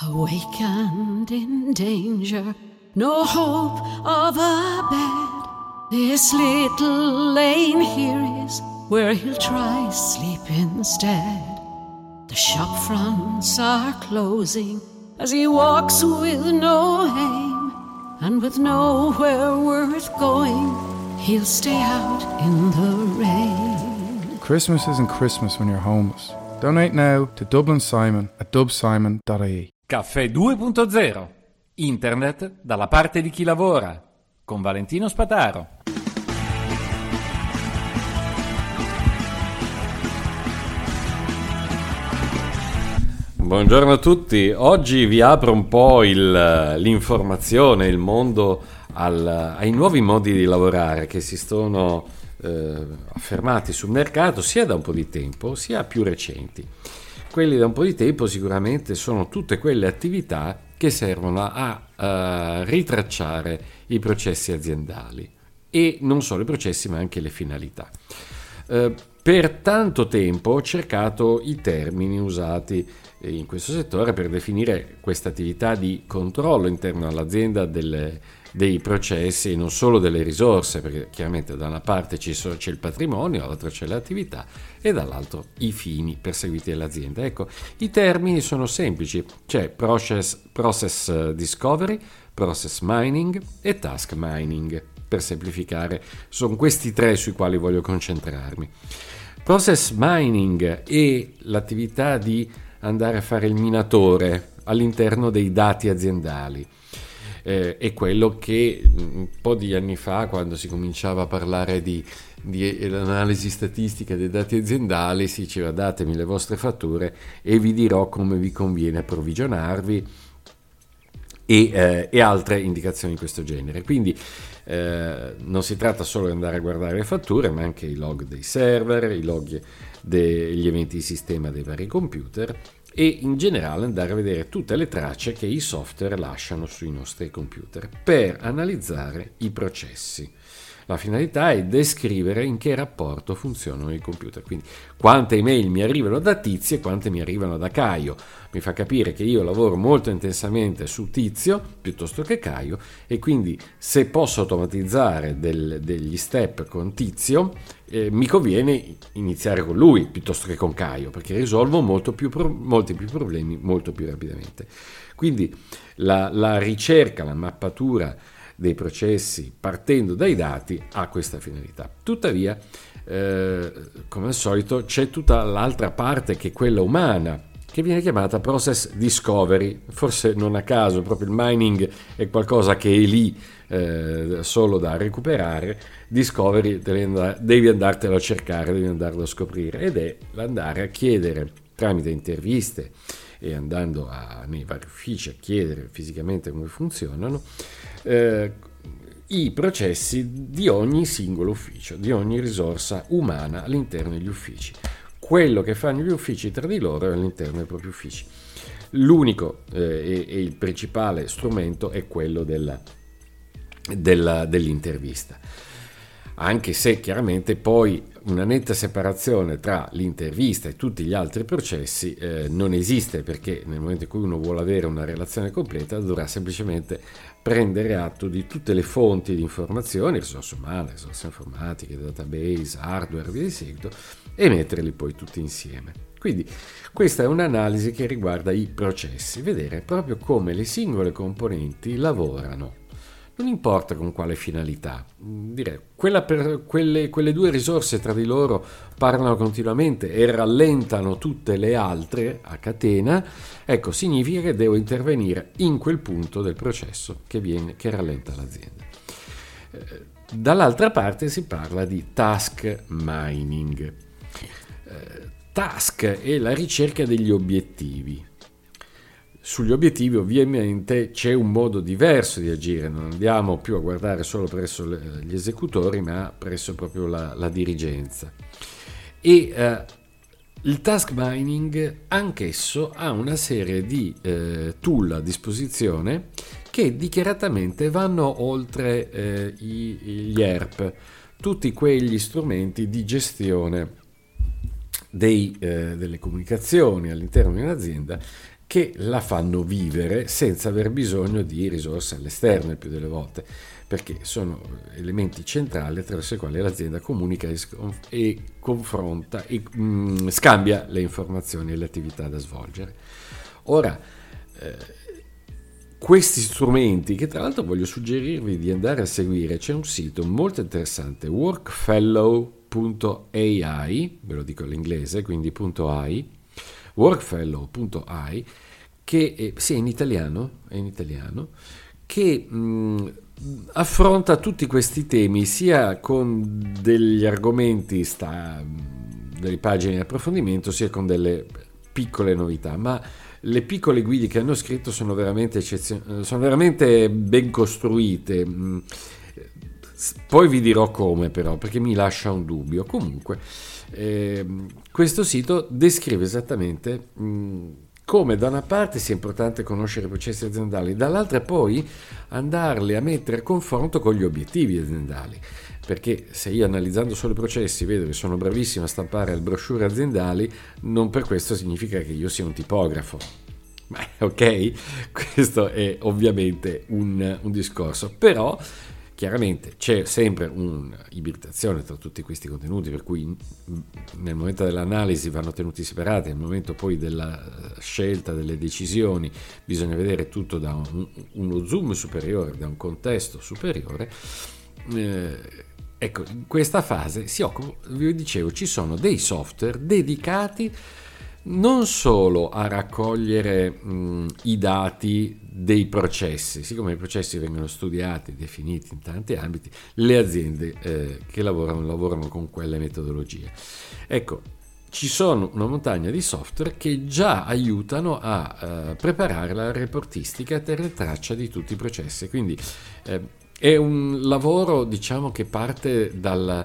Awakened in danger, no hope of a bed. This little lane here is where he'll try sleep instead. The shop fronts are closing as he walks with no aim, and with nowhere worth going, he'll stay out in the rain. Christmas isn't Christmas when you're homeless. Donate now to Dublin Simon at dubsimon.ie. Caffè 2.0 Internet dalla parte di chi lavora con Valentino Spataro. Buongiorno a tutti, oggi vi apro un po' il, l'informazione, il mondo al, ai nuovi modi di lavorare che si sono eh, affermati sul mercato sia da un po' di tempo sia più recenti. Quelli da un po' di tempo sicuramente sono tutte quelle attività che servono a, a ritracciare i processi aziendali e non solo i processi ma anche le finalità. Eh, per tanto tempo ho cercato i termini usati in questo settore per definire questa attività di controllo interno all'azienda delle, dei processi e non solo delle risorse, perché chiaramente da una parte c'è il patrimonio, dall'altra c'è l'attività e dall'altro i fini perseguiti dall'azienda. Ecco, i termini sono semplici, c'è process, process discovery, process mining e task mining. Per semplificare, sono questi tre sui quali voglio concentrarmi. Process mining è l'attività di andare a fare il minatore all'interno dei dati aziendali. Eh, è quello che un po' di anni fa, quando si cominciava a parlare di, di analisi statistica dei dati aziendali, si diceva datemi le vostre fatture e vi dirò come vi conviene approvvigionarvi e, eh, e altre indicazioni di questo genere. Quindi eh, non si tratta solo di andare a guardare le fatture, ma anche i log dei server, i log degli eventi di sistema dei vari computer e in generale andare a vedere tutte le tracce che i software lasciano sui nostri computer per analizzare i processi. La finalità è descrivere in che rapporto funzionano i computer, quindi quante email mi arrivano da Tizio e quante mi arrivano da Caio. Mi fa capire che io lavoro molto intensamente su Tizio piuttosto che Caio e quindi se posso automatizzare del, degli step con Tizio eh, mi conviene iniziare con lui piuttosto che con Caio perché risolvo più pro- molti più problemi molto più rapidamente. Quindi la, la ricerca, la mappatura dei processi partendo dai dati ha questa finalità. Tuttavia, eh, come al solito, c'è tutta l'altra parte che è quella umana, che viene chiamata process discovery. Forse non a caso, proprio il mining è qualcosa che è lì eh, solo da recuperare. Discovery devi andartelo a cercare, devi andarlo a scoprire ed è l'andare a chiedere tramite interviste e andando a, nei vari uffici a chiedere fisicamente come funzionano, eh, i processi di ogni singolo ufficio, di ogni risorsa umana all'interno degli uffici. Quello che fanno gli uffici tra di loro all'interno dei propri uffici. L'unico eh, e, e, il principale strumento è quello della, della, dell'intervista anche se chiaramente poi una netta separazione tra l'intervista e tutti gli altri processi eh, non esiste perché nel momento in cui uno vuole avere una relazione completa dovrà semplicemente prendere atto di tutte le fonti di informazioni, risorse umane, risorse informatiche, database, hardware, via di seguito, e metterli poi tutti insieme. Quindi questa è un'analisi che riguarda i processi, vedere proprio come le singole componenti lavorano non importa con quale finalità, direi, per, quelle, quelle, due risorse tra di loro parlano continuamente e rallentano tutte le altre a catena, ecco, significa che devo intervenire in quel punto del processo che, viene, che rallenta l'azienda. Eh, dall'altra parte si parla di task mining. Eh, task è la ricerca degli obiettivi, sugli obiettivi ovviamente c'è un modo diverso di agire, non andiamo più a guardare solo presso gli esecutori ma presso proprio la, la dirigenza. E eh, il task mining anch'esso ha una serie di eh, tool a disposizione che dichiaratamente vanno oltre eh, gli ERP, tutti quegli strumenti di gestione dei, eh, delle comunicazioni all'interno di un'azienda che la fanno vivere senza aver bisogno di risorse all'esterno il più delle volte, perché sono elementi centrali attraverso i quali l'azienda comunica e, confronta e mm, scambia le informazioni e le attività da svolgere. Ora, eh, questi strumenti, che tra l'altro voglio suggerirvi di andare a seguire, c'è un sito molto interessante, workfellow.ai, ve lo dico all'inglese, quindi .ai, workfellow.ai, che è, sì, è in italiano, è in italiano che mh, affronta tutti questi temi sia con degli argomenti, sta, delle pagine di approfondimento, sia con delle piccole novità, ma le piccole guide che hanno scritto sono veramente, eccezio- sono veramente ben costruite. Poi vi dirò come però, perché mi lascia un dubbio. Comunque, eh, questo sito descrive esattamente mh, come da una parte sia importante conoscere i processi aziendali, dall'altra poi andarli a mettere a confronto con gli obiettivi aziendali. Perché se io analizzando solo i processi vedo che sono bravissimo a stampare le brochure aziendali, non per questo significa che io sia un tipografo. Beh, ok? Questo è ovviamente un, un discorso. Però Chiaramente c'è sempre un'ibridazione tra tutti questi contenuti, per cui nel momento dell'analisi vanno tenuti separati, nel momento poi della scelta delle decisioni bisogna vedere tutto da un, uno zoom superiore, da un contesto superiore. Eh, ecco, in questa fase si occupa, vi dicevo, ci sono dei software dedicati non solo a raccogliere mh, i dati dei processi, siccome i processi vengono studiati, definiti in tanti ambiti, le aziende eh, che lavorano lavorano con quelle metodologie. Ecco, ci sono una montagna di software che già aiutano a uh, preparare la reportistica e tenere traccia di tutti i processi. Quindi eh, è un lavoro, diciamo, che parte dal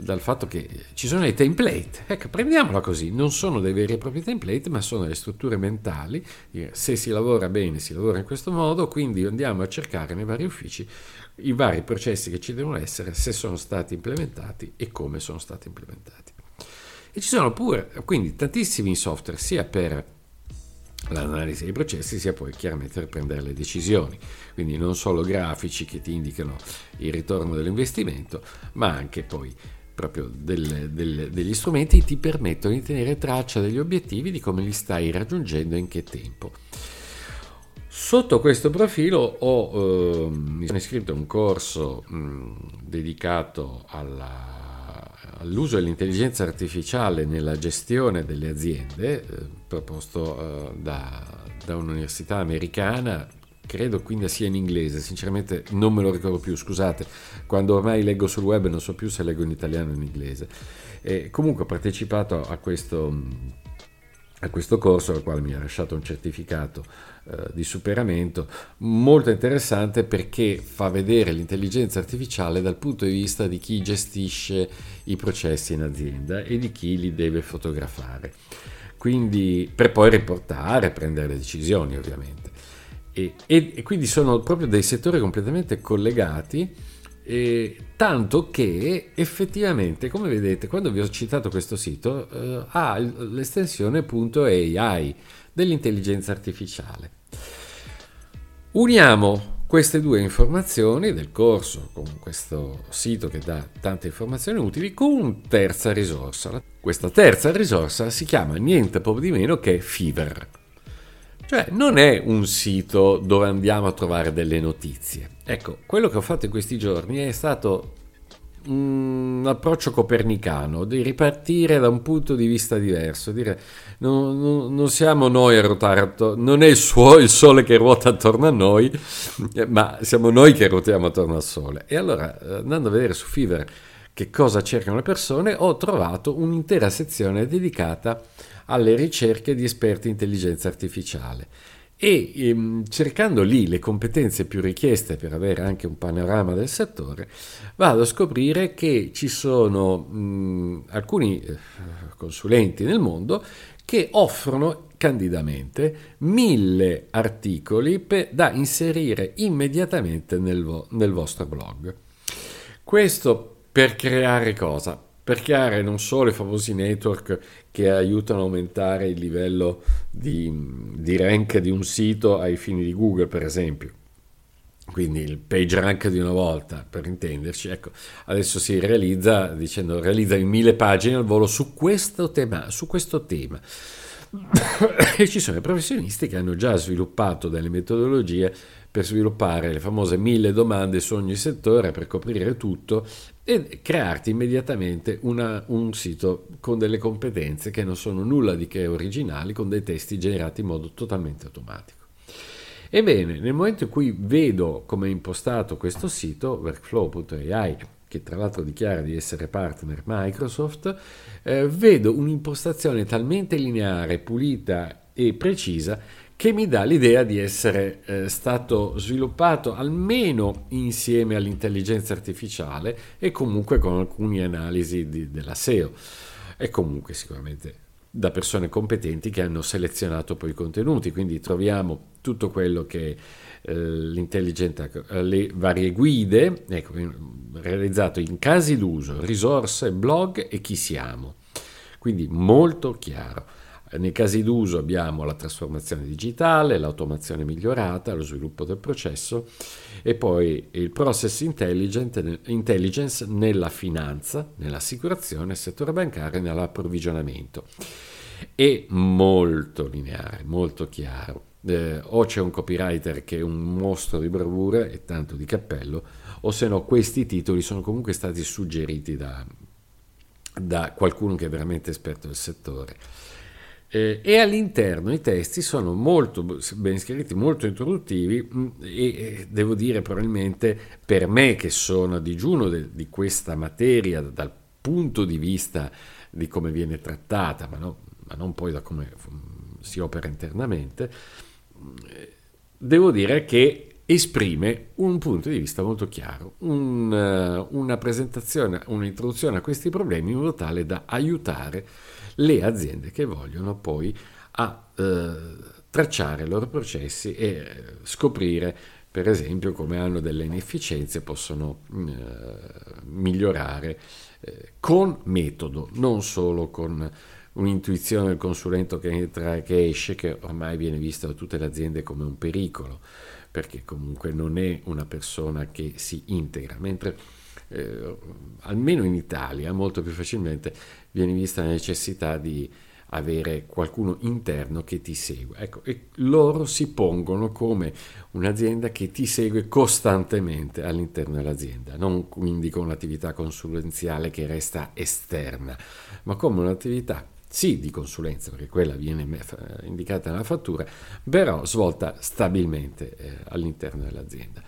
dal fatto che ci sono i template. Ecco, prendiamola così, non sono dei veri e propri template, ma sono le strutture mentali. Se si lavora bene, si lavora in questo modo, quindi andiamo a cercare nei vari uffici i vari processi che ci devono essere, se sono stati implementati e come sono stati implementati. E ci sono pure, quindi, tantissimi software, sia per l'analisi dei processi sia poi chiaramente per prendere le decisioni, quindi non solo grafici che ti indicano il ritorno dell'investimento, ma anche poi proprio delle, delle, degli strumenti ti permettono di tenere traccia degli obiettivi, di come li stai raggiungendo e in che tempo. Sotto questo profilo ho, eh, mi sono iscritto a un corso mh, dedicato alla, all'uso dell'intelligenza artificiale nella gestione delle aziende, eh, proposto eh, da, da un'università americana credo quindi sia in inglese, sinceramente non me lo ricordo più, scusate, quando ormai leggo sul web non so più se leggo in italiano o in inglese. E comunque ho partecipato a questo, a questo corso al quale mi ha lasciato un certificato eh, di superamento molto interessante perché fa vedere l'intelligenza artificiale dal punto di vista di chi gestisce i processi in azienda e di chi li deve fotografare. Quindi per poi riportare, prendere le decisioni ovviamente. E, e, e quindi sono proprio dei settori completamente collegati. Eh, tanto che effettivamente, come vedete, quando vi ho citato questo sito, eh, ha l'estensione .ai dell'intelligenza artificiale. Uniamo queste due informazioni del corso con questo sito che dà tante informazioni utili con una terza risorsa. Questa terza risorsa si chiama niente po' di meno che Fever. Cioè, non è un sito dove andiamo a trovare delle notizie. Ecco, quello che ho fatto in questi giorni è stato un approccio copernicano, di ripartire da un punto di vista diverso, dire non, non, non siamo noi a ruotare non è il, suo, il, sole che ruota attorno a noi, ma siamo noi che ruotiamo attorno al sole. E allora, eh, andando a vedere su Fiverr che cosa cercano le persone, ho trovato un'intera sezione dedicata alle ricerche di esperti in intelligenza artificiale e ehm, cercando lì le competenze più richieste per avere anche un panorama del settore, vado a scoprire che ci sono mh, alcuni eh, consulenti nel mondo che offrono candidamente mille articoli per, da inserire immediatamente nel, vo- nel vostro blog. Questo per creare cosa? Per creare non solo i famosi network che aiutano a aumentare il livello di, di rank di un sito ai fini di Google, per esempio, quindi il page rank di una volta, per intenderci, ecco, adesso si realizza dicendo realizza in mille pagine al volo su questo tema. Su questo tema. E ci sono i professionisti che hanno già sviluppato delle metodologie per sviluppare le famose mille domande su ogni settore per coprire tutto e crearti immediatamente una, un sito con delle competenze che non sono nulla di che originali, con dei testi generati in modo totalmente automatico. Ebbene, nel momento in cui vedo come è impostato questo sito, workflow.ai, che tra l'altro dichiara di essere partner Microsoft, eh, vedo un'impostazione talmente lineare, pulita e precisa che mi dà l'idea di essere eh, stato sviluppato almeno insieme all'intelligenza artificiale e comunque con alcune analisi di, della SEO. E comunque sicuramente da persone competenti che hanno selezionato poi i contenuti, quindi troviamo tutto quello che eh, l'intelligente, eh, le varie guide, ecco, realizzato in casi d'uso, risorse, blog e chi siamo. Quindi molto chiaro. Nei casi d'uso abbiamo la trasformazione digitale, l'automazione migliorata, lo sviluppo del processo e poi il process intelligence nella finanza, nell'assicurazione, nel settore bancario e nell'approvvigionamento. È molto lineare, molto chiaro. Eh, o c'è un copywriter che è un mostro di bravura e tanto di cappello, o se no questi titoli sono comunque stati suggeriti da, da qualcuno che è veramente esperto del settore. Eh, e all'interno i testi sono molto ben scritti, molto introduttivi mm, e devo dire probabilmente per me che sono a digiuno de, di questa materia dal punto di vista di come viene trattata, ma, no, ma non poi da come si opera internamente, eh, devo dire che esprime un punto di vista molto chiaro, un, una presentazione, un'introduzione a questi problemi in modo tale da aiutare le aziende che vogliono poi a eh, tracciare i loro processi e eh, scoprire per esempio come hanno delle inefficienze possono mm, eh, migliorare eh, con metodo, non solo con un'intuizione del consulente che entra e che esce, che ormai viene vista da tutte le aziende come un pericolo, perché comunque non è una persona che si integra, mentre eh, almeno in Italia molto più facilmente viene vista la necessità di avere qualcuno interno che ti segue. Ecco, e loro si pongono come un'azienda che ti segue costantemente all'interno dell'azienda, non quindi con un'attività consulenziale che resta esterna, ma come un'attività sì di consulenza, perché quella viene indicata nella fattura, però svolta stabilmente eh, all'interno dell'azienda.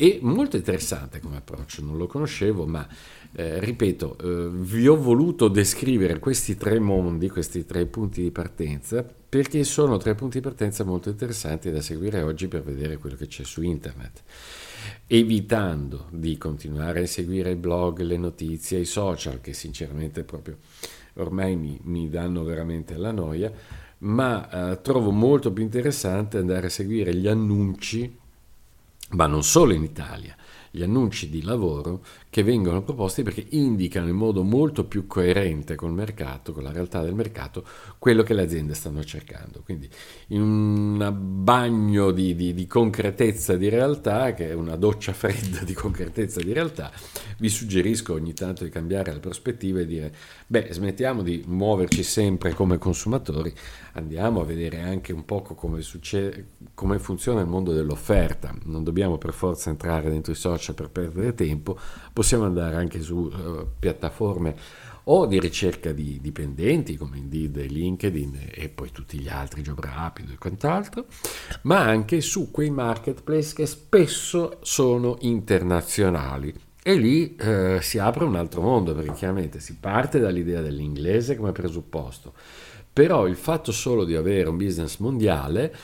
E molto interessante come approccio, non lo conoscevo, ma eh, ripeto, eh, vi ho voluto descrivere questi tre mondi, questi tre punti di partenza, perché sono tre punti di partenza molto interessanti da seguire oggi per vedere quello che c'è su internet, evitando di continuare a seguire il blog, le notizie, i social, che sinceramente proprio ormai mi, mi danno veramente la noia, ma eh, trovo molto più interessante andare a seguire gli annunci ma non solo in Italia, gli annunci di lavoro che vengono proposti perché indicano in modo molto più coerente col mercato, con la realtà del mercato, quello che le aziende stanno cercando. Quindi in un bagno di, di, di concretezza di realtà, che è una doccia fredda di concretezza di realtà, vi suggerisco ogni tanto di cambiare la prospettiva e dire, beh, smettiamo di muoverci sempre come consumatori, andiamo a vedere anche un po' come, succede, come funziona il mondo dell'offerta. Non dobbiamo per forza entrare dentro i social per perdere tempo, possiamo andare anche su uh, piattaforme o di ricerca di dipendenti come Indeed e LinkedIn e poi tutti gli altri, Job e quant'altro, ma anche su quei marketplace che spesso sono internazionali. E lì eh, si apre un altro mondo perché chiaramente si parte dall'idea dell'inglese come presupposto, però il fatto solo di avere un business mondiale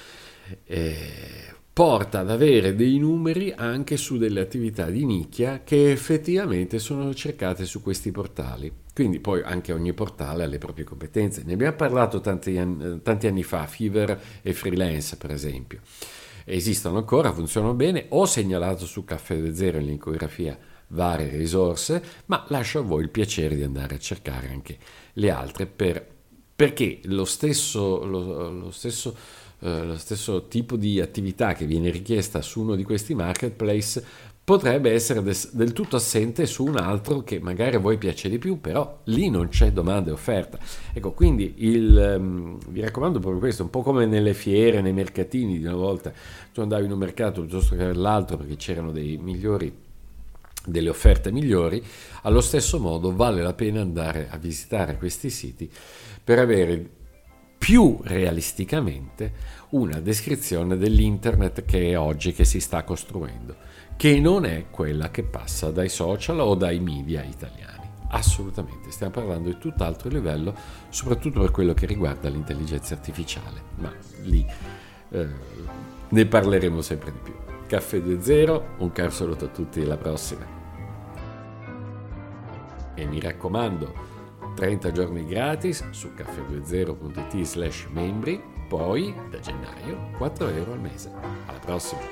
eh, porta ad avere dei numeri anche su delle attività di nicchia che effettivamente sono cercate su questi portali. Quindi poi anche ogni portale ha le proprie competenze. Ne abbiamo parlato tanti anni, tanti anni fa, Fiverr e Freelance per esempio. Esistono ancora, funzionano bene. Ho segnalato su Caffè Zero in l'incografia varie risorse, ma lascio a voi il piacere di andare a cercare anche le altre per, perché lo stesso, lo, lo stesso eh, lo stesso tipo di attività che viene richiesta su uno di questi marketplace potrebbe essere des- del tutto assente su un altro che magari a voi piace di più, però lì non c'è domanda e offerta. Ecco, quindi il, um, vi raccomando proprio questo, un po' come nelle fiere, nei mercatini di una volta, tu andavi in un mercato piuttosto che nell'altro perché c'erano dei migliori delle offerte migliori, allo stesso modo vale la pena andare a visitare questi siti per avere più realisticamente una descrizione dell'internet che è oggi che si sta costruendo, che non è quella che passa dai social o dai media italiani. Assolutamente, stiamo parlando di tutt'altro livello, soprattutto per quello che riguarda l'intelligenza artificiale, ma lì eh, ne parleremo sempre di più. Caffè 2.0, un caro saluto a tutti e alla prossima. E mi raccomando, 30 giorni gratis su caffè20.it slash membri, poi da gennaio 4 euro al mese. Alla prossima!